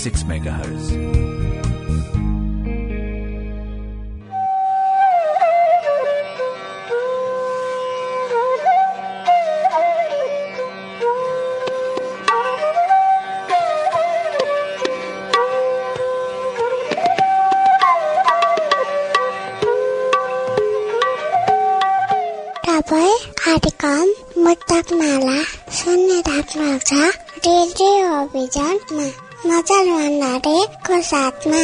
6 MHz. साथमा।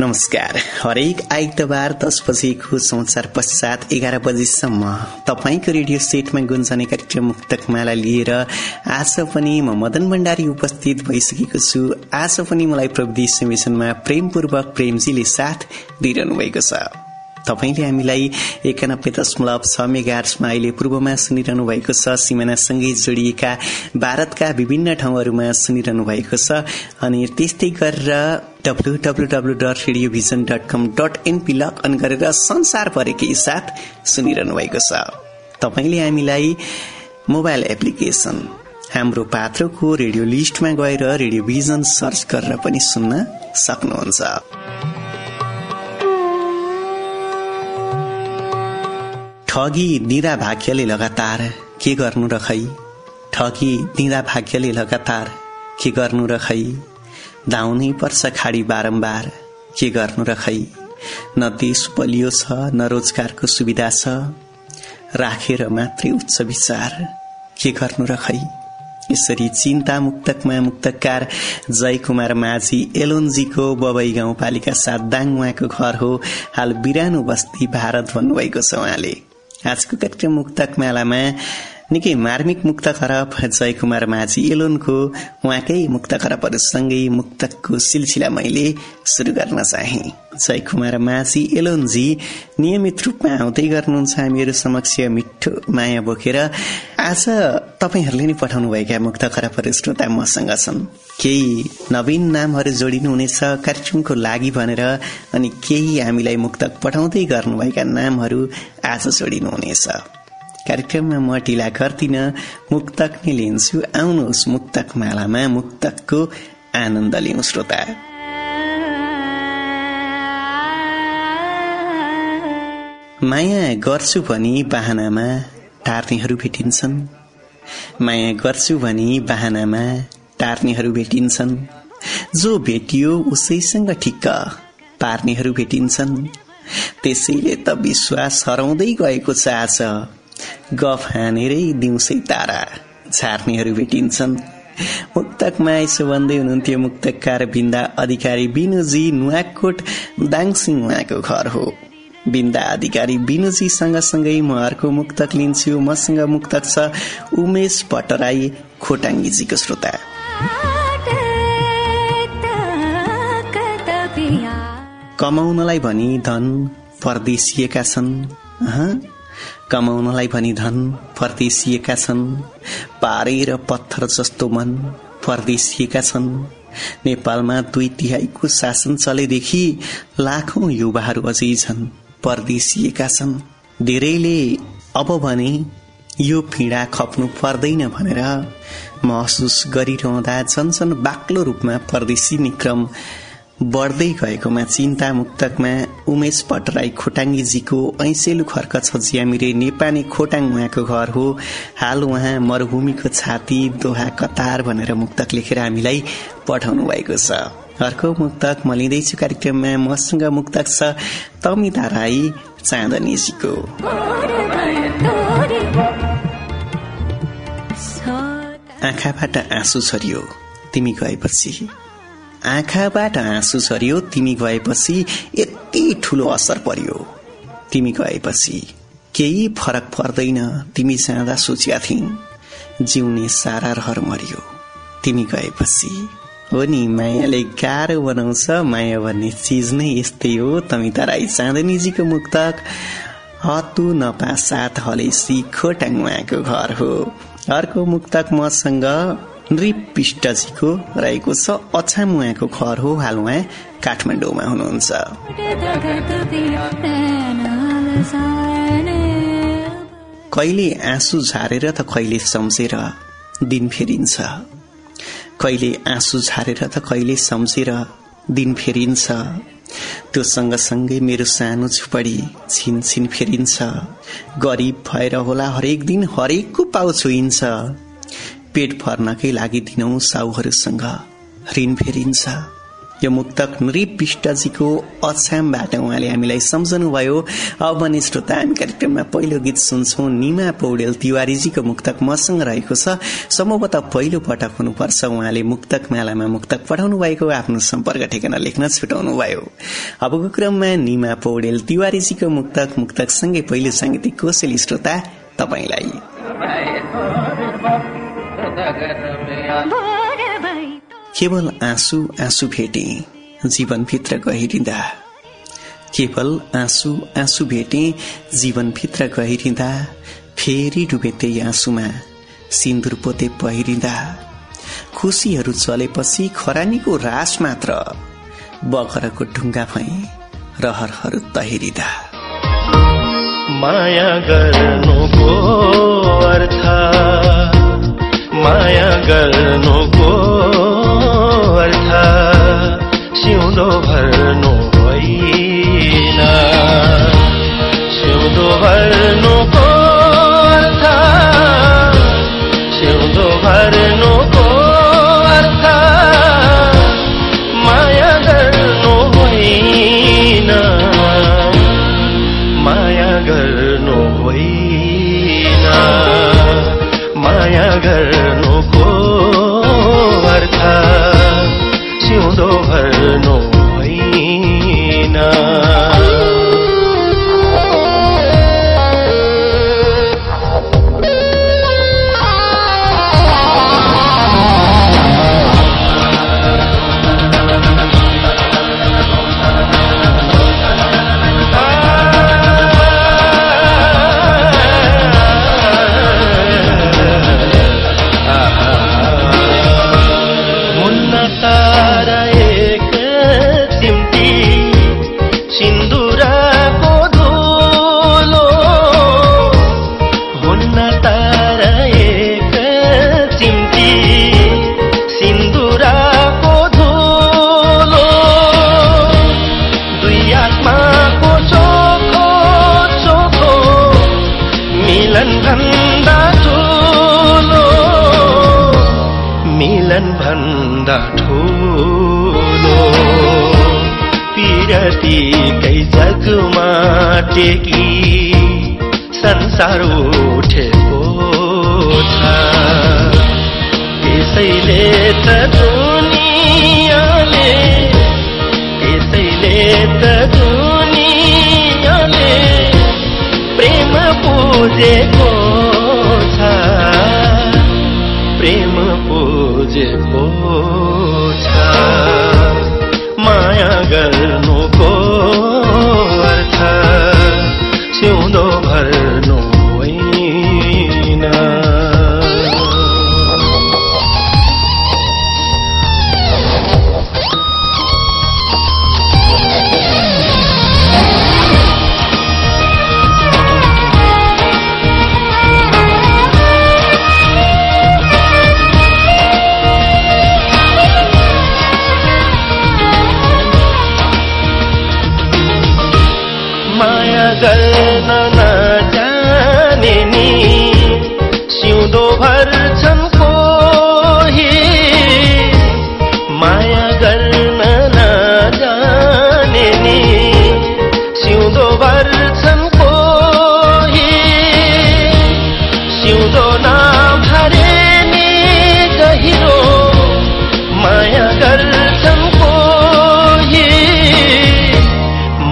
नमस्कार। हरेक आइतबार दस बजेको समाचार पश्चात एघार बजेसम्म तपाईँको रेडियो सेटमा गुन्जने कार्यक्रम मुक्तकमाला लिएर आज पनि म मदन भण्डारी उपस्थित भइसकेको छु। आज पनि मलाई प्रविधि समेसनमा प्रेमपूर्वक प्रेमजीले साथ दिइरहनु भएको छ। तपाईँले हामीलाई एकानब्बे दशमलव छ मेगार्समा अहिले पूर्वमा सुनिरहनु भएको छ। सिमानासँगै जोडिएका भारतका विभिन्न ठाउँहरूमा सुनिरहनु भएको छ। अनि त्यस्तै गरेर W W W dot radio vision dot com dot NP गरेर साथ सुनिरहनु भएको छ। तपाईँले हामीलाई मोबाइल एप्लिकेशन हाम्रो पात्रोको रेडियो लिस्टमा गएर रेडियोभिजन सर्च गरेर पनि सुन्न सक्नुहुन्छ। ठगी दिँदा भाग्यले लगातार के गर्नु र खै? ठगी दिँदा भाग्यले लगातार के गर्नु र खै? धाउनै पर्छ खाडी बारम्बार के गर्नु र खै? न देश बलियो छ न रोजगारको सुविधा छ। राखेर मात्रै उच्च विचार के गर्नु र खै? यसरी चिन्ता मुक्तकमा मुक्तकार जय कुमार माझी एलोनजीको बबई गाउँपालिका साथ दाङ उहाँको घर हो। हाल बिरानो बस्ती भारत भन्नुभएको छ उहाँले। आजको कार्यक्रम मुक्तक मेलामा निकै मार्मिक मुक्त खराब जय कुमार माझी एलोनको उहाँकै मुक्त खराबहरूसँगै मुक्तकको सिलसिला मैले शुरू गर्न चाहे। जय कुमार माझी एलोनजी नियमित रूपमा आउँदै गर्नुहुन्छ हामीहरू समक्ष मिठो माया बोकेर। आज तपाईँहरूले नै पठाउनुभएका मुक्त खराबहरू श्रोता मसँग छन्। केही नवीन नामहरू जोडिनुहुनेछ कार्यक्रमको लागि भनेर अनि केही हामीलाई मुक्तक पठाउँदै गर्नुभएका नामहरू आज जोडिनुहुनेछ कार्यक्रममा म ढिला गर्दिन मुक्तक नै लिन्छु आउनुहोस् मुक्तक मालामा मुक्तकको आनन्द लिउँ श्रोता। माया गर्छु भनी बाहनामा टार्नेहरू भेटिन्छन्। माया गर्छु भनी बाहनामा टार्नेहरू भेटिन्छन्। जो भेटियो उसैसँग ठिक्क पार्नेहरू भेटिन्छन्। त्यसैले त विश्वास हराउँदै गएको छ आज। गफ हानेरै दिउँसै तारा छार्नेहरू भेटिन्छन्। मुक्तकमा यसो भन्दै हुनुहुन्थ्यो मुक्तकार बिन्दा अधिकारी बिनुजी नुवाकोट दाङसिङ उहाँको घर हो। बिन्दा अधिकारी बिनुजी सँगसँगै म अर्को मुक्तक लिन्छु। मसँग मुक्तक छ उमेश भट्टराई खोटाङ्गीजीको श्रोता। कमाउनलाई भनी धन परदेशिएका छन्। कमाउनलाई भनी धन परदेशिएका छन्। पारेर पत्थर जस्तो मन परदेशिएका छन्। नेपालमा दुई तिहाईको शासन चलेदेखि लाखौं युवाहरू अझै छन् परदेशिएका छन्। धेरैले अब भने यो पीडा खप्नु पर्दैन भनेर महसुस गरिरहँदा झन्झन बाक्लो रूपमा परदेशी क्रम बढ्दै गएकोमा चिन्ता मुक्तकमा उमेश भट्टराई खोटाङ्गीजीको ऐसेलु खर्क छ ज्यामिरे नेपानी खोटाङ उहाँको घर हो। हाल उहाँ मरूभूमिको छाती दोहा कतार भनेर मुक्तक लेखेर हामीलाई पठाउनु भएको छ। अर्को मुक्तक म लिँदैछु कार्यक्रममा मसँग मुक्तक छ तमिता राई चाँदनीजीको। आँखाबाट आँसु छरियो तिमी गएपछि आँखाबाट आँसु छरियो तिमी गएपछि यति ठुलो असर पर्यो। तिमी गएपछि केही फरक पर्दैन तिमी जाँदा सोचिया थिइन्। जिउने सारा रहर मरियो। तिमी गएपछि हो नि मायाले गाह्रो बनाउँछ माया भन्ने चिज नै यस्तै हो। तमिता राई चाँदनीजीको मुक्तक। हतु नपा सात हलेसी खोटाङ घर हो। अर्को मुक्तक मसँग नृपिष्टजीको रहेको छ अछामुवाको घर हो हाल उहाँ काठमाडौँमा हुनुहुन्छ। कहिले आँसु झारेर त कहिले सम्झेर दिन फेरिन्छ। कहिले आँसु झारेर त कहिले सम्झेर दिन फेरिन्छ। त्यो सँगसँगै मेरो सानो झुपडी छिन छिन फेरिन्छ। गरिब भएर होला हरेक दिन हरेकको पाउ छुइन्छ। पेट भर्नकै लागि दिनौ ऋण फेरिन्छ। यो मुक्तक नृप विष्टजीको अछामबाट उहाँले हामीलाई सम्झनुभयो। अब भने श्रोता हामी कार्यक्रममा पहिलो गीत सुन्छौं निमा पौडेल तिवारीजीको मुक्तक मसँग रहेको छ। सम्भवतः पहिलो पटक हुनुपर्छ उहाँले मुक्तक मेलामा मुक्तक पठाउनु भएको आफ्नो सम्पर्क ठेगाना लेख्न छुटाउनु भयो अबको क्रममा निमा पौडेल तिवारीजीको मुक्तक मुक्तक सँगै पहिलो साङ्गीतिक कोसेली श्रोता तपाईँलाई। केवल आँसु आँसु भेटे जीवनभित्र गहिरिँदा केवल आँसु आँसु भेटे जीवनभित्र गहिरिँदा फेरि डुबे त्यही आँसुमा सिन्दुर पोते पहिरिँदा। खुसीहरू चलेपछि खरानीको रास मात्र बगरको ढुङ्गा भए रहरहरू तहिरिँदा। माया गर्नुको अर्थ माया गर्नुको अर्थ सिउँदो भर्नु होइन। सिउँदो भर्नुको अर्थ सिउँदो भर्नुको अर्थ माया गर्नु होइन। माया गर्नु होइन। माया गर्नुको सिउँदो त्यसैले त दुनियाँले प्रेम पूजेको छ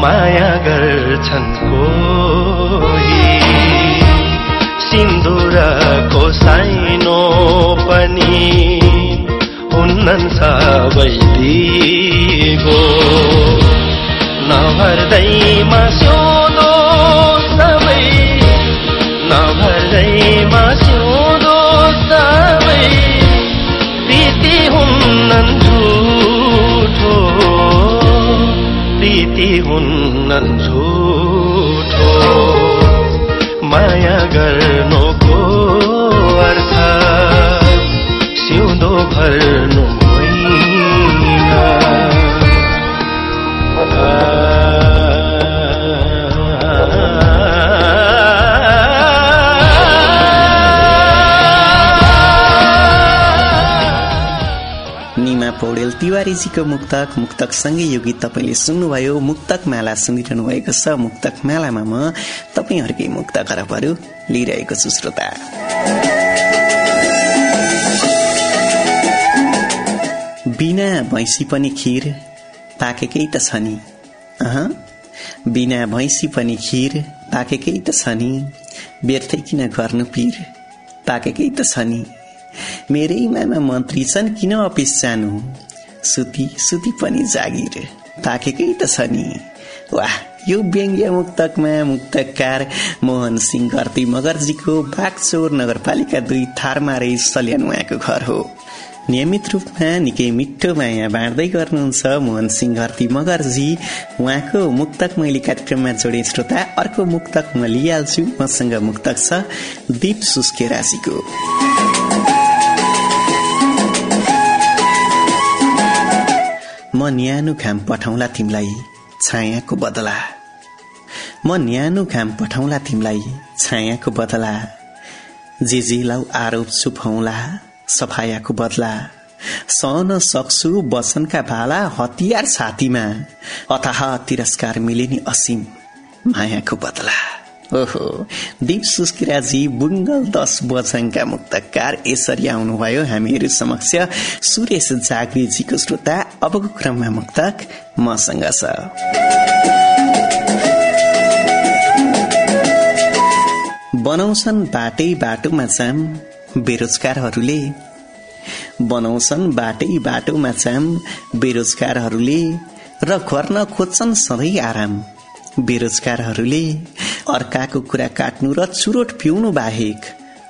माया गर्छन् कोही। सिन्दुरको साइनो पनि हुन्नन् सबै दिगो। नभर्दैमा सिउँदो प्रीति हुन्नन् तिवारीजीको मुक्तक मुक्तकसँगै यो गीत तपाईँले सुन्नुभयो। मुक्तक माला सुनिरहनु भएको छ। मुक्तक मालामा म तपाईँहरूकै मुक्त खरबहरू लिइरहेको छु श्रोता। बिना भैँसी पनि खिर पाकेकै त छ नि। बिना भैँसी पनि खिर पाकेकै त छ नि। व्यर्थै किन गर्नु पिर पाकेकै त छ नि। मेरै मामा मन्त्री छन् किन अफिस जानु? सुती सुती पनि जागिर। पाकेकै त छ नि। वाह यो व्यङ्ग्य मुक्तकमा मुक्तकार मोहन सिंह घरती मगर्जीको बागचोर नगरपालिका दुई थारमारे सल्यान उहाँको घर हो। नियमित रूपमा निकै मिठो माया बाँड्दै गर्नुहुन्छ मोहन सिंह घरती मगर्जी। उहाँको मुक्तक मैले कार्यक्रममा जोडे श्रोता अर्को मुक्तक म लिइहाल्छु। मसँग मुक्तक छ दीप सुस्के राशिको। म न्यानो घाम पठाउला तिमीलाई छायाको बदला। म न्यानो घाम पठाउला तिमीलाई छायाको बदला। जे जे लाउ आरोप छुपाउला सफायाको बदला। सहन सक्छु वचनका भाला हतियार छातीमा। अथाह तिरस्कार मिले नि असीम मायाको बदला। ओहो। दीप सुस्किराजी बुङ्गल दस बजङका मुक्तकार यसरी आउनुभयो हामीहरू समक्ष सुरेश जागरीजीको श्रोता अबको क्रममा मुक्तक मसँग छ। बनाउँछन् बाटै बाटोमा जाम बेरोजगारहरूले। बनाउँछन् बाटै बाटोमा चाम बेरोजगारहरूले। र गर्न खोज्छन् सधैँ आराम बेरोजगारहरूले। अर्काको कुरा काट्नु र चुरोट पिउनु बाहेक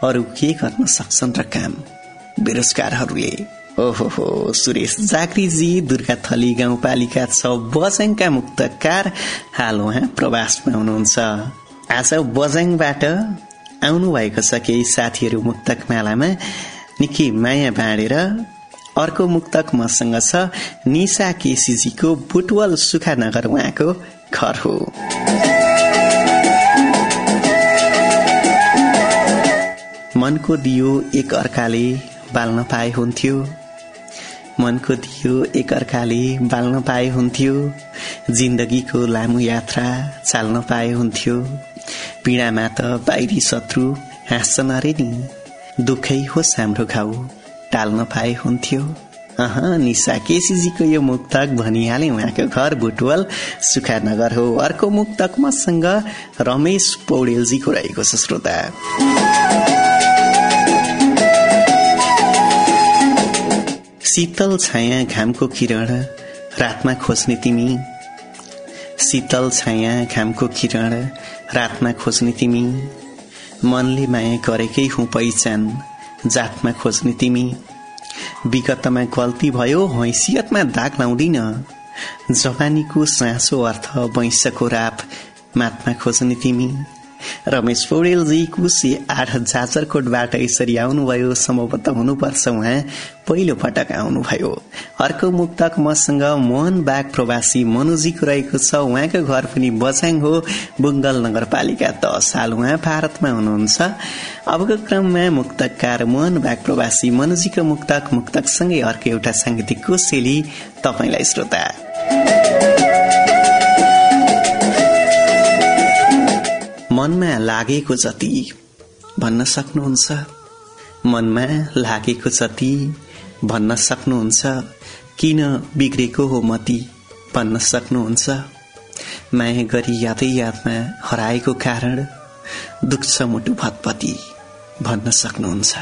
अरू के गर्न सक्छन् र काम? बेरोजगारहरूले ओहो सुरेश जाक्रीजी दुर्गा थली गाउँपालिका छ बजाङका मुक्तकार हाल उहाँ प्रवासमा हुनुहुन्छ। आज बजाङबाट आउनु भएको छ केही साथीहरू मुक्तक मालामा। निकै माया बाँडेर अर्को मुक्तक मसँग छ निशा केसीजीको बुटवल सुखानगर उहाँको घर हो। मनको दियो एक अर्काले बाल्न पाए हुन्थ्यो। मनको दियो एक अर्काले बाल्न पाए हुन्थ्यो। जिन्दगीको लामो यात्रा चाल्न पाए हुन्थ्यो। पीडामा त बाहिरी शत्रु हाँस्छन् अरे नि। दुःखै होस् हाम्रो घाउ टाल्न पाए हुन्थ्यो। अह निशा केसीजीको यो मुक्तक भनिहाले उहाँको घर बुटवल सुखानगर हो। अर्को मुक्तक मसँग रमेश पौडेलजीको रहेको छ श्रोता। शीतल छाया घामको किरण रातमा खोज्ने तिमी। शीतल छाया घामको किरण रातमा खोज्ने तिमी। मनले माया गरेकै हुँ पहिचान जातमा खोज्ने तिमी। विगतमा गल्ती भयो हैसियतमा दाग लाउँदिन। जवानीको साँचो अर्थ वैंशको राप मातमा खोज्ने तिमी। रमेश पौडेलजी कुशी आठ जाजरकोटबाट यसरी आउनुभयो सम्भवतः हुनुपर्छ उहाँ पहिलो पटक आउनुभयो। अर्को मुक्तक मसँग मोहन बाग प्रवासी मनुजीको रहेको छ। उहाँको घर पनि बझाङ हो बुङ्गल नगरपालिका दस साल उहाँ भारतमा हुनुहुन्छ। अबको क्रममा मुक्तकार मोहन बाग प्रवासी मनुजीको मुक्तक मुक्तकसँगै अर्को एउटा साङ्गीतिक कोसेली तपाईँलाई श्रोता। मनमा लागेको जति भन्न सक्नुहुन्छ। मनमा लागेको जति भन्न सक्नुहुन्छ। किन बिग्रेको हो मती भन्न सक्नुहुन्छ। माया गरी यादै यादमा हराएको कारण दुख्छ मुटु भतपति भन्न सक्नुहुन्छ।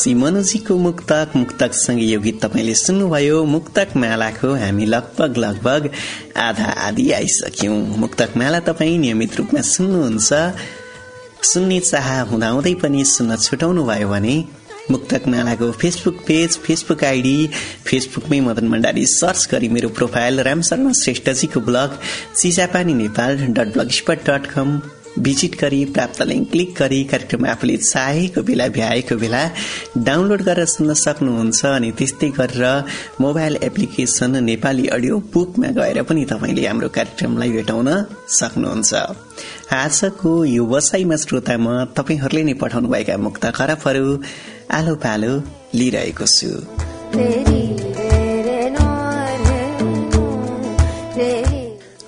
प्रवासी मनोजीको मुक्तक मुक्तकसँगै यो गीत तपाईँले सुन्नुभयो मुक्तक मालाको हामी लगभग लगभग आधा आधी आइसक्यौं। मुक्तक माला तपाईँ नियमित रूपमा सुन्नुहुन्छ सुन्ने चाह हुँदाहुँदै पनि सुन्न छुटाउनु भयो भने मुक्तक मालाको फेसबुक पेज फेसबुक आइडी फेसबुकमै मदन भण्डारी सर्च गरी मेरो profile Ramsharan श्रेष्ठजीको blog Chijapani Nepal dot blog spot dot com visit गरी प्राप्त लिङ्क क्लिक गरी कार्यक्रम आफूले चाहेको बेला भ्याएको बेला डाउनलोड गरेर सुन्न सक्नुहुन्छ अनि त्यस्तै गरेर मोबाइल एप्लिकेशन नेपाली अडियो बुकमा गएर पनि तपाईँले हाम्रो कार्यक्रमलाई भेटाउन सक्नुहुन्छ। आजको यो वसाईमा श्रोता म तपाईँहरूले नै पठाउनुभएका मुक्त खराबहरू आलो पालो लिइरहेको छु।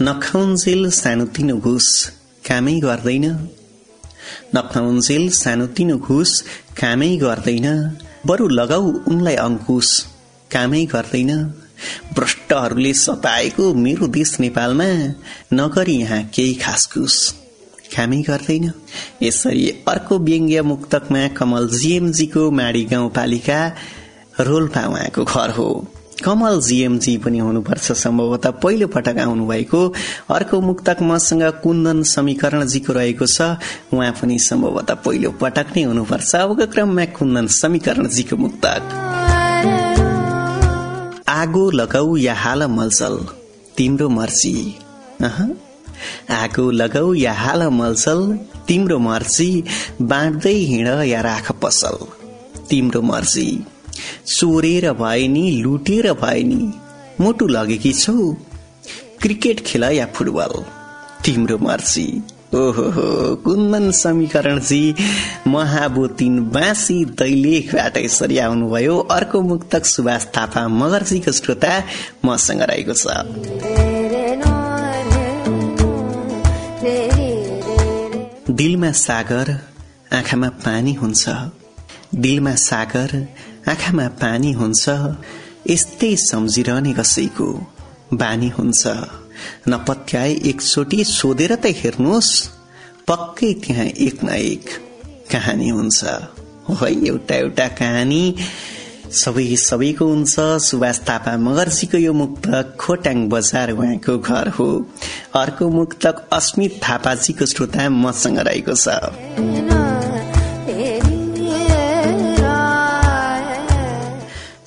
नखाउन्जेल सानोतिनो घुस कामै गर्दैन। नखाउन्जेल सानोतिनो घुस कामै गर्दैन। बरु लगाऊ उनलाई अङ्कुश कामै गर्दैन। भ्रष्टहरूले सताएको मेरो देश नेपालमा नगरी यहाँ केही खासखुस कामै गर्दैन। यसरी अर्को व्यङ्ग्य मुक्तकमा कमल जीएमजीको माडी गाउँपालिका रोल्पा उहाँको घर हो। कमल जीएमजी पनि हुनुपर्छ सम्भवतः। पहिलो पटक आउनु भएको अर्को मुक्तक मसँग कुन्दन समीकरणजीको रहेको छ। उहाँ पनि सम्भवतः पहिलो पटक नै हुनुपर्छ। अबको क्रममा कुन्दन समीकरणजीको मुक्तक। आगो लगाऊ या हाल मलचल तिम्रो मर्जी। आगो लगाऊ या हाल मलचल तिम्रो मर्जी। बाँड्दै हिँड या राख पसल? तिम्रो मर्जी। चोरेर भए नि लुटेर भए नि मुटु लगेकी छौ। क्रिकेट खेल या फुटबल? तिम्रो मर्सी ओहो कुन्दन समीकरणजी महाबोतिन बाँसी दैलेखबाट यसरी आउनुभयो अर्को मुक्तक सुभाष थापा मगर्जीको श्रोता मसँग रहेको छ। दिलमा सागर आँखामा पानी हुन्छ। दिलमा सागर आँखामा पानी हुन्छ यस्तै सम्झिरहने कसैको बानी हुन्छ। नपत्याए एकचोटि सोधेर त हेर्नुहोस् पक्कै त्यहाँ एक न एक कहानी हुन्छ। है एउटा एउटा कहानी। सबै सबैको हुन्छ। सुभाष थापा मगर्जीको यो मुक्तक खोटाङ बजार उहाँको घर हो। अर्को मुक्तक अस्मित थापाजीको श्रोता मसँग रहेको छ।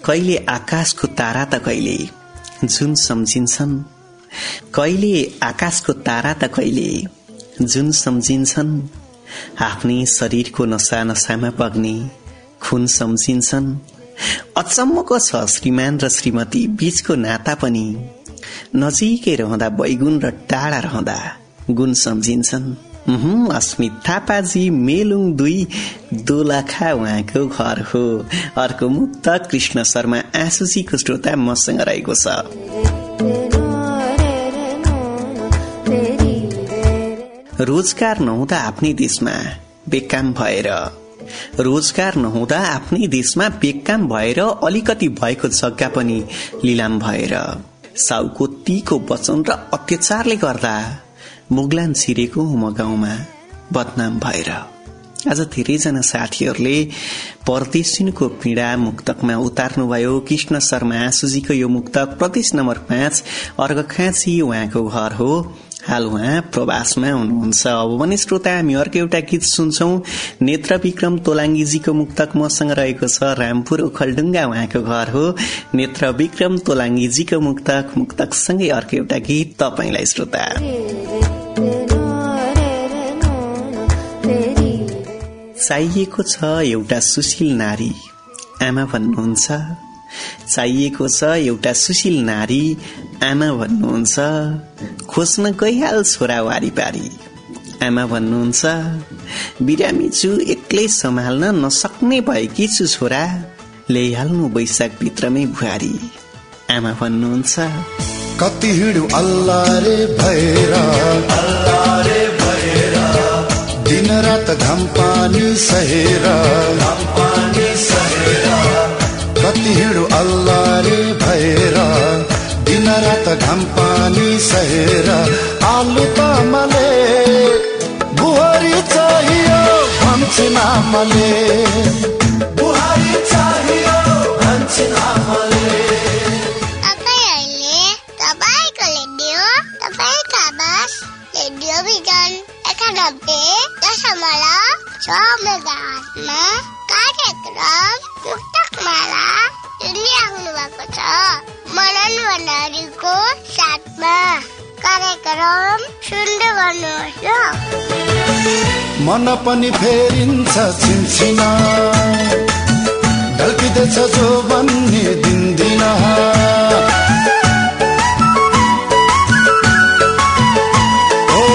कहिले आकाशको तारा त कहिले जुन सम्झिन्छन्? कहिले आकाशको तारा त कहिले जुन सम्झिन्छन्? आफ्नै शरीरको नसा नसामा बग्ने खुन सम्झिन्छन्। अचम्मको छ श्रीमान र श्रीमती बीचको नाता पनि। नजिकै रहँदा बैगुन र टाढा रहँदा गुण सम्झिन्छन्। अस्मित थापाजी मेलुङ दुई दोलाखा उहाँको घर हो। अर्को मुक्त कृष्ण शर्मा आँसुजीको श्रोता मसँग रहेको छ। रोजगार नहुँदा आफ्नै देशमा बेकाम भएर रोजगार नहुँदा आफ्नै देशमा बेकाम भएर अलिकति भएको जग्गा पनि लिलाम भएर साउको तीको वचन र अत्याचारले गर्दा मुगलान छिरेको म गाउँमा बदनाम भएर। आज धेरैजना साथीहरूले परदेशिनको पीड़ा मुक्तकमा उतार्नुभयो। कृष्ण शर्मा आँसुजीको यो मुक्तक प्रदेश नम्बर पाँच अर्घखाँची उहाँको घर हो। हाल उहाँ प्रवासमा हुनुहुन्छ। अब भने श्रोता हामी अर्को एउटा गीत सुन्छौ। नेत्र विक्रम तोलाङ्गीजीको मुक्तक मसँग रहेको छ रामपुर उखलडुङ्गा उहाँको घर हो। नेत्र विक्रम तोलाङ्गीजीको मुक्तक मुक्तकसँगै अर्को एउटा गीत तपाईँलाई श्रोता। चाहिएको छ एउटा सुशील नारी। आमा भन्नुहुन्छ चाहिएको छ एउटा सुशील नारी। आमा भन्नुहुन्छ खोज्न गइहाल छोरा वारिपारी। आमा भन्नुहुन्छ बिरामी छु एक्लै सम्हाल्न नसक्ने भएकी छु छोरा। ल्याइहाल्नु वैशाख भित्रमै बुहारी। आमा भन्नुहुन्छ कति हिँडु अल्लाह रात घाम पानी सहेर। कति हिँडो अल्ला भएर दिन रात घाम पानी सहेर। आलु तामाले बुहारी चाहियो भन्छे नामले बुहारी चाहियो भन्छे नामले भण्डारीको साथमा कार्यक्रम सुन्दै गर्नुहोस् ल मन पनि फेरिन्छ छिनछिना ढल्किँदैछ जो भन्ने दिन्दिन ओ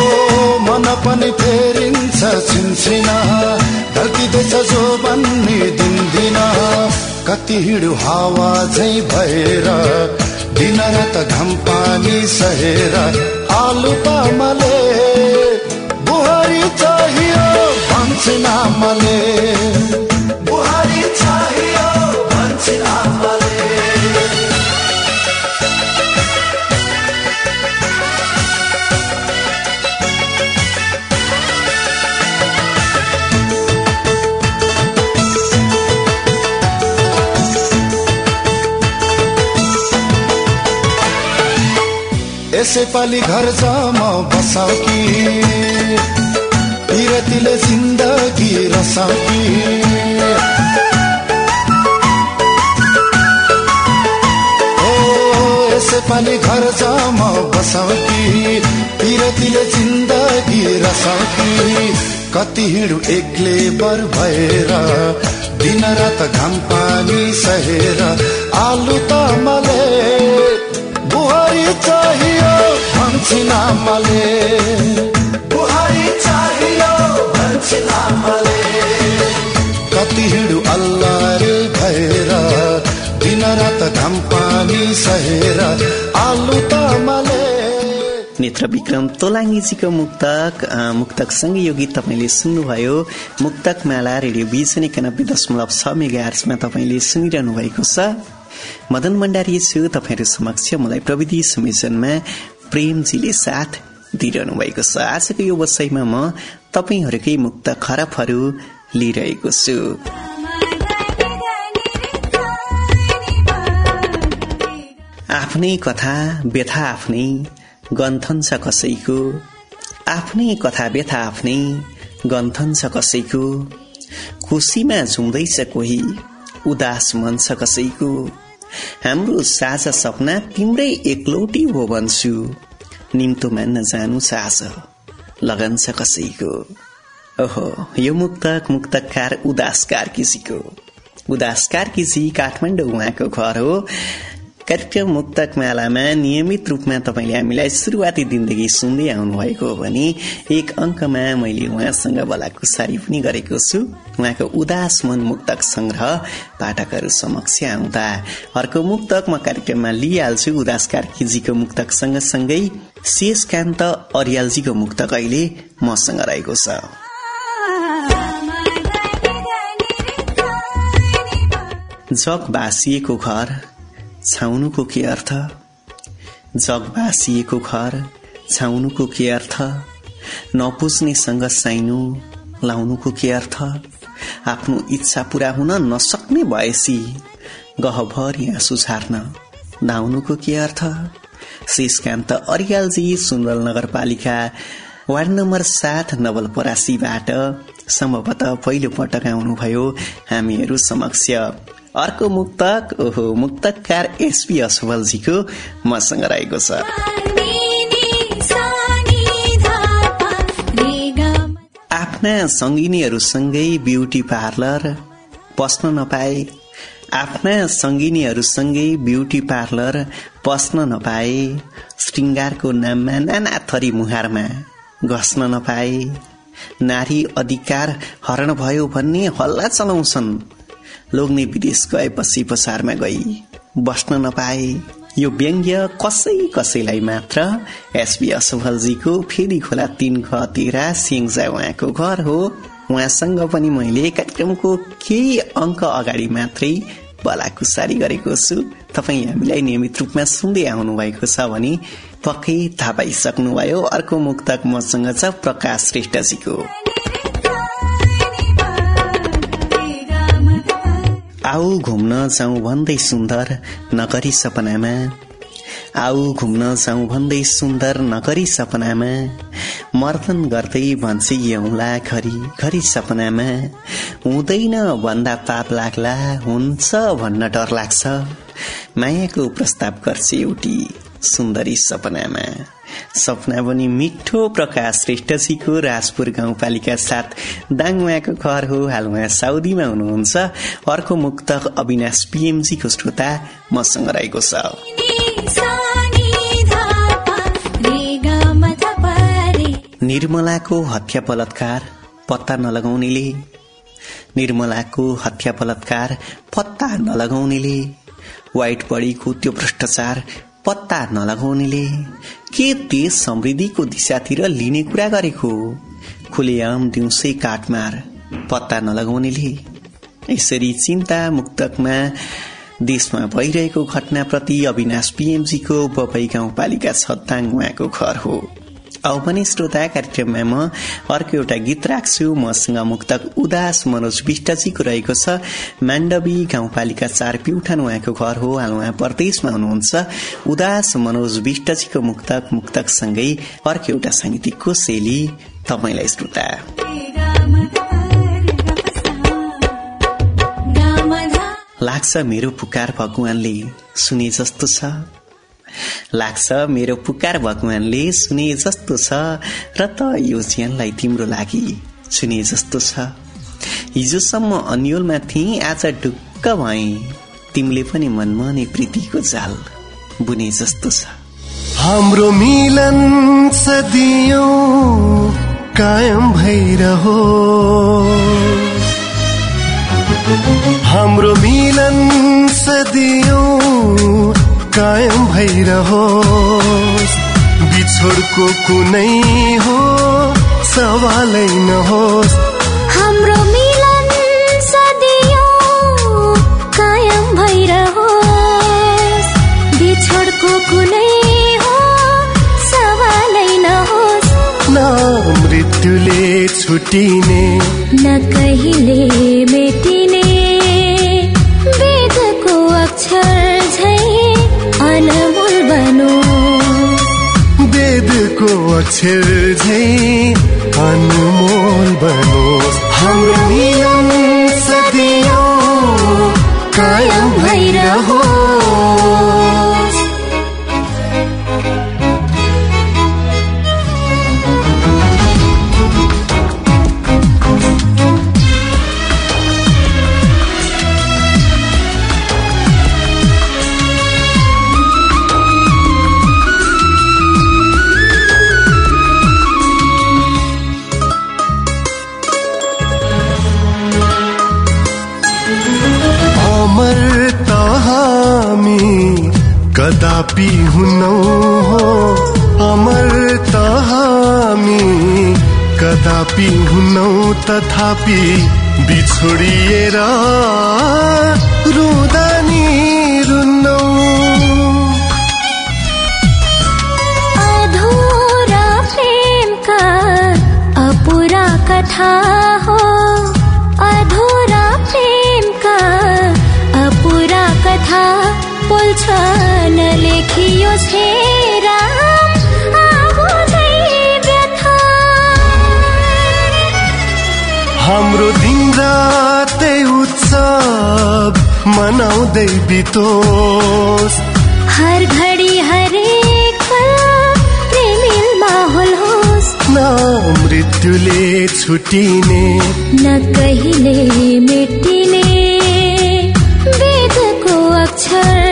मन पनि फेरिन्छ छिनछिना ढल्किँदैछ जो भन्ने दिन्दिन कति हिँडु हावा झै भएर दिन रात घाम पानी सहेर आलु पामले बुहारी चाहियो भन्छन् आमाले यसै पालि घर जाम बसाउ कि पिरतीले जिन्दगी रसाउ कि ओ यसै पालि घर जाम बसाउ कि पिरतीले जिन्दगी रसाउ कि कति हिँडु एक्ले बर भएर दिन रात घाम पानी सहेर आलु तमले बुहारी भन्छन् आमाले बुहारी चाहियो भन्छन् आमाले कति हिँडु अल्लाह रे भएर दिन रात घाम पानी सहेर आलु तमले। नेत्र विक्रम तोलाङ्गीजीको मुक्तक अ, मुक्तक सँगै यो गीत तपाईँले सुन्नुभयो। मुक्तक माला रेडियो बिजन एकानब्बे दशमलव छ मेगा आर्समा तपाईँले सुनिरहनु भएको छ। मदन भण्डारी छु तपाईँहरू समक्ष मलाई प्रविधि संयोजनमा प्रेमजीले साथ दिइरहनु भएको छ। आजको यो वसाईमा म तपाईँहरूकै मुक्त खरबहरू लिइरहेको छु। आफ्नै कथा व्यथा आफ्नै गन्थन छ कसैको। आफ्नै कथा व्यथा आफ्नै गन्थन छ कसैको। खुसीमा झुम्दैछ कोही उदास मन छ कसैको। हाम्रो साझा सपना तिम्रै एकलौटी हो भन्छु। निम्तो मान्न जानु आज लगन छ कसैको। ओहो यो मुक्तक मुक्तकार उदासकार किसीको। उदासकार किसी काठमाडौँ उहाँको घर हो। कार्यक्रम मुक्तक मालामा नियमित रूपमा तपाईँले हामीलाई सुरुवाती दिनदेखि सुन्दै आउनुभएको हो भने एक अङ्कमा मैले उहाँसँग बलाकुसारी पनि गरेको छु। उहाँको उदास मन मुक्तक संग्रह पाठकहरू समक्ष आउँदा अर्को मुक्तक म कार्यक्रममा लिइहाल्छु। उदास कार्कीजीको मुक्तक सँगसँगै शेषकान्त अरियालजीको मुक्तक अहिले मसँग रहेको छ। जग बासिएको घर छाउनुको के अर्थ? जग बासिएको घर छाउनुको के अर्थ? नपुज्नेसँग साइनो लाउनुको के अर्थ? आफ्नो इच्छा पूरा हुन नसक्ने भएसी गहभरि आँसु छार्न धाउनुको के अर्थ? शेषकान्त अरियालजी सुन्दर नगरपालिका वार्ड नम्बर सात नवलपरासीबाट सम्भवतः पहिलो पटक आउनुभयो हामीहरू समक्ष। अर्को मुक्तक ओहो मुक्तकार एसपी असफलजीको मसँग रहेको छ। आफ्ना सङ्गिनीहरूसँगै ब्युटी पार्लर पस्न नपाए। आफ्ना सङ्गिनीहरूसँगै ब्युटी पार्लर पस्न नपाए। श्रृङ्गारको नाममा नाना थरी मुहारमा घस्न नपाए। नारी अधिकार हरण भयो भन्ने हल्ला चलाउँछन्। लोग्ने विदेश गएपछि पसारमा गई। बस्न नपाए। यो व्यङ्ग्य कसै कसैलाई मात्र। एसबी असफलजीको फेरि खोला तीन ख तेह्र सिङ्जा उहाँको घर हो। उहाँसँग पनि मैले कार्यक्रमको केही अङ्क अगाडि मात्रै बलाकुसारी गरेको छु। तपाईँ हामीलाई नियमित रूपमा सुन्दै आउनु भएको छ भने पक्कै थाहा पाइसक्नुभयो। अर्को मुक्तक मसँग छ प्रकाश श्रेष्ठजीको। आऊ घुम्न जाउँ भन्दै सुन्दर नगरी सपनामा। आऊ घुम्न जाउँ भन्दै सुन्दर नगरी सपनामा। मर्दन गर्दै भन्छ यौला घरि घरि सपनामा। हुँदैन भन्दा पाप लाग्ला हुन्छ भन्न डर लाग्छ। मायाको प्रस्ताव गर्छ एउटी सुन्दरी सपनामा। सपना पनि मिठो प्रकाश श्रेष्ठजीको राजपुर गाउँपालिका साथ दाङमाको घर हो। हाल उहाँ साउदीमा हुनुहुन्छ। अर्को मुक्त अविनाश पिएमजीको श्रोता मसँग रहेको छ। निर्मलाको हत्या बलात्कार पत्ता नलगाउनेले। निर्मलाको हत्या बलात्कार पत्ता नलगाउनेले। व्हाइट बडीको त्यो भ्रष्टाचार पत्ता नलगाउनेले के देश समृद्धिको दिशातिर लिने कुरा गरेको। खुलेआम दिउँसै काटमार पत्ता नलगाउनेले यसरी चिन्ता मुक्तकमा देशमा भइरहेको घटनाप्रति अविनाश पीएमजीको बपई गाउँपालिका छत्ताङ उहाँको घर हो। अब पनि श्रोता कार्यक्रममा म अर्को एउटा गीत राख्छु। मसँग मुक्तक उदास मनोज विष्टजीको रहेको छ माण्डवी गाउँपालिका चार प्युठान उहाँको घर हो। हाल उहाँ परदेशमा हुनुहुन्छ उदास मनोज विष्टजीको मुक्तक मुक्तकसँगै अर्को एउटा साङ्गीतिकको शैली तपाईँलाई श्रोता। लाग्छ मेरो पुकार भगवानले। सुने जस्तो छ। लाग्छ मेरो पुकार भगवानले सुने जस्तो छ र त यो ज्यानलाई तिम्रो लागि सुने जस्तो छ। हिजोसम्म अन्यलमा थिए आज ढुक्क भए। तिमीले पनि मनमा नै प्रीतिको जाल बुने जस्तो छ। हाम्रो मिलन सदियो कायम भइरहो हाम्रो मिलन सदियो कायम भइरहोस् बिछोडको कुनै हो सवालै नहोस्। हाम्रो मिलन सदियो कायम भइरहोस् बिछोडको कुनै हो सवालै नहोस्। न मृत्युले छुटिने न कहिले अक्षर झै बनोस्। हाम्रो मिलन सदियो कायम भइरहोस्। कदापि हुनौ हो अमर त हामी कदापि हुनौ तथापि बिछोडिएर रुँदा अधुरा प्रेमका अपुरा कथा हो। अधुरा प्रेमका अपुरा कथा छेरा। व्यथा। हाम्रो दिन रातै उत्सव मनाउँदै बितोस्। हर घडी हरेक पल प्रेमिल माहौल होस्। न मृत्युले छुटिने। न कहिले मेटिने। वेदको अक्षर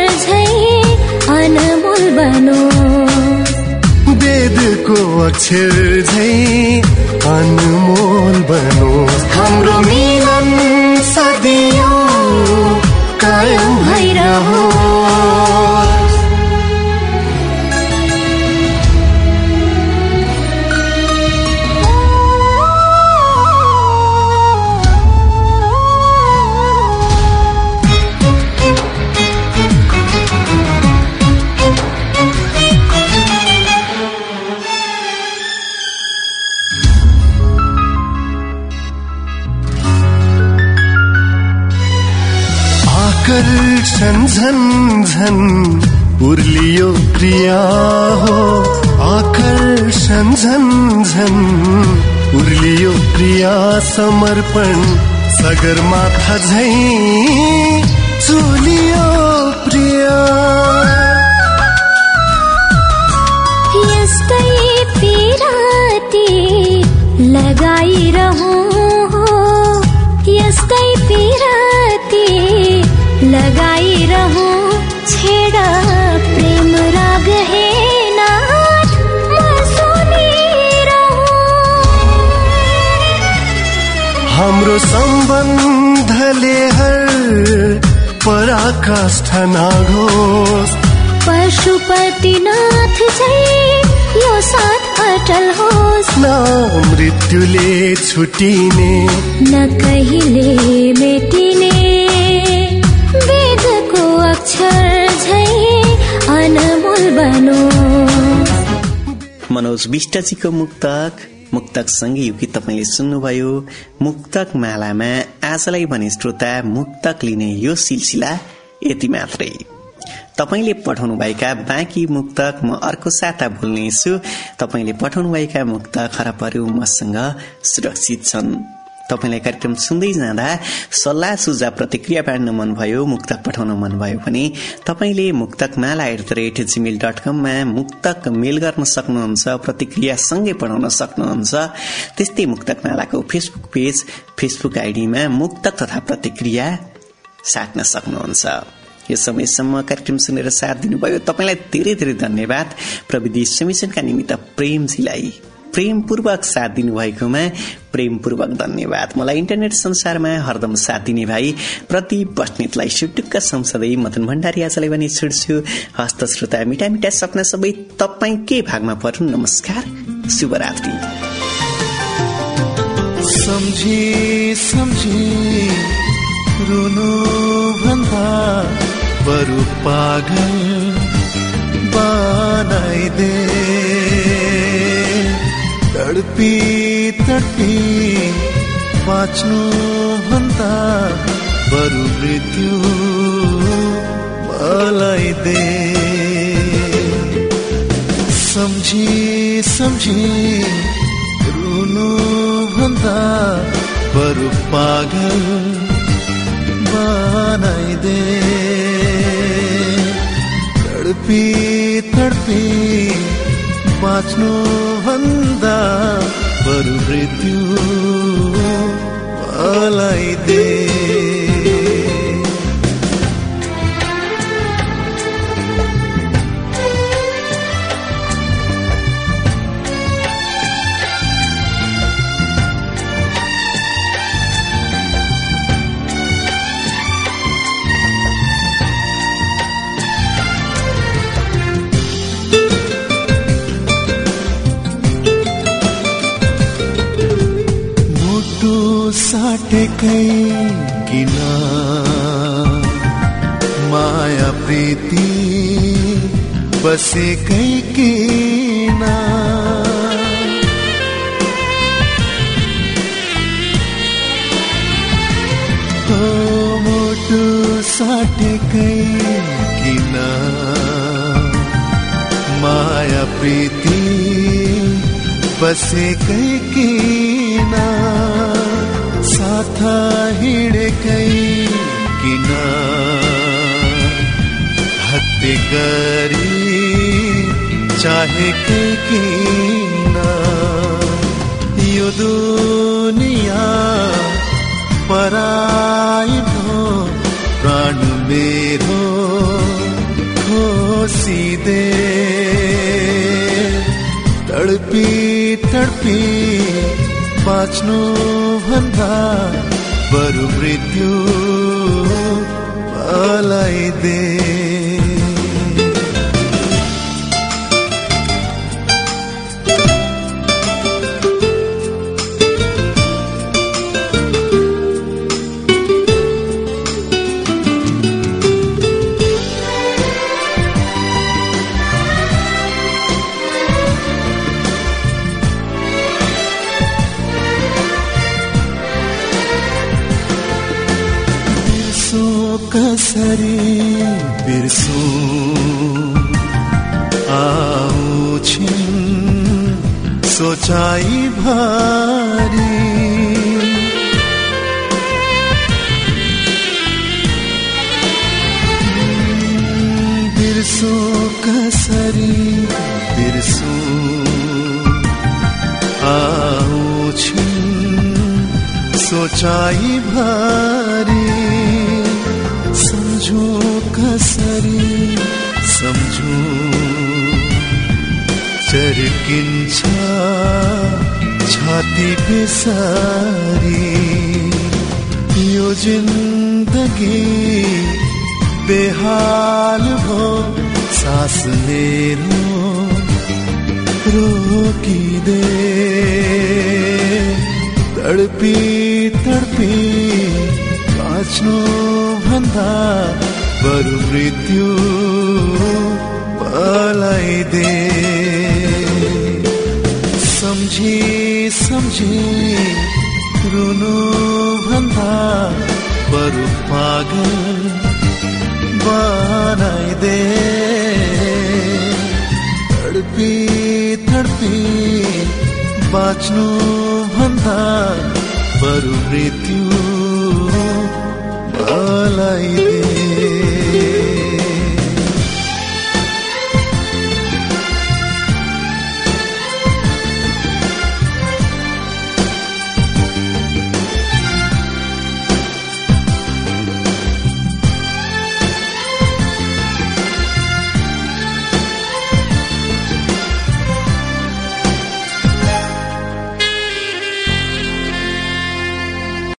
अनमोल बनोस् वेदको अक्षर झै अनमोल बनोस् हाम्रो समर्पण सगर माथा झै सम्बन्धले हर पराकाष्ठा नाघोस् पशुपतिनाथ यो साथ अटल होस्। न मृत्युले छुटिने। न कहिले मेटिने। वेदको अक्षर झै अनमोल बनो। मनोज विष्टजीको मुक्तक मुक्तक सँगै यो गीत तपाईँले सुन्नुभयो। मुक्तक मालामा आजलाई भने श्रोता मुक्तक लिने यो सिलसिला यति मात्रै। तपाईँले पठाउनुभएका बाँकी मुक्तक म अर्को साता भुल्नेछु तपाईँले पठाउनुभएका मुक्त खराबहरू मसँग सुरक्षित छन्। तपाईँलाई कार्यक्रम सुन्दै जाँदा सल्लाह सुझाव प्रतिक्रिया बाँड्न मनभयो मुक्तक पठाउन मनभयो भने तपाईँले Muktak Mala at the rate Gmail dot कममा मुक्तक मेल गर्न सक्नुहुन्छ प्रतिक्रिया सँगै पठाउन सक्नुहुन्छ। त्यस्तै मुक्तक मालाको फेसबुक पेज फेसबुक आइडीमा मुक्तक तथा प्रतिक्रिया साट्न सक्नुहुन्छ। यो समयसम्म कार्यक्रम सुनेर साथ दिनुभयो। तपाईँलाई धेरै धेरै धन्यवाद। प्रविधि समिशनका निमित्त प्रेमजीलाई प्रेमपूर्वक साथ दिनुभएकोमा प्रेमपूर्वक धन्यवाद। मलाई इन्टरनेट संसारमा हरदम साथ दिने भाइ प्रति बस्नेतलाई सुटुक्क संसदै मदन भण्डारी आजलाई पनि छुट्छु। हस्त श्रोता मिठा मिठा सपना सबै तपाईँ के भागमा पर्नु? नमस्कार शुभरात्रि। बरु पागल बनाइदे। तडपी तडपी बाँच्नु भन्दा बरु मृत्यु मलाई दे सम्झी सम्झी रुनु भन्दा बरु पागल बनाइदे तडपी तडपी बाँच्नु भन्दा बरु मृत्यु मलाई दे साटेकै किन माया प्रीति बसेकै किन मुटु साटेकै किन माया प्रीति बसेकै किन? साथ हिँडेकै किन। हत्ते गरी चाहेकै किन। यो दुनिया पराई भो प्राण मेरो खोसिदे तडपी तडपी बाँच्नु भन्दा बरु मृत्यु मलाई दे जिन्दगी बेहाल भो सास मेरो रोकिदे तडपी तडपी बाँच्नु भन्दा बरु मृत्यु पलाइदे सम्झी सम्झी रुनु भन्दा बरु पागल बनाइदे तडपी तडपी बाँच्नु भन्दा बरु मृत्यु बलाइदे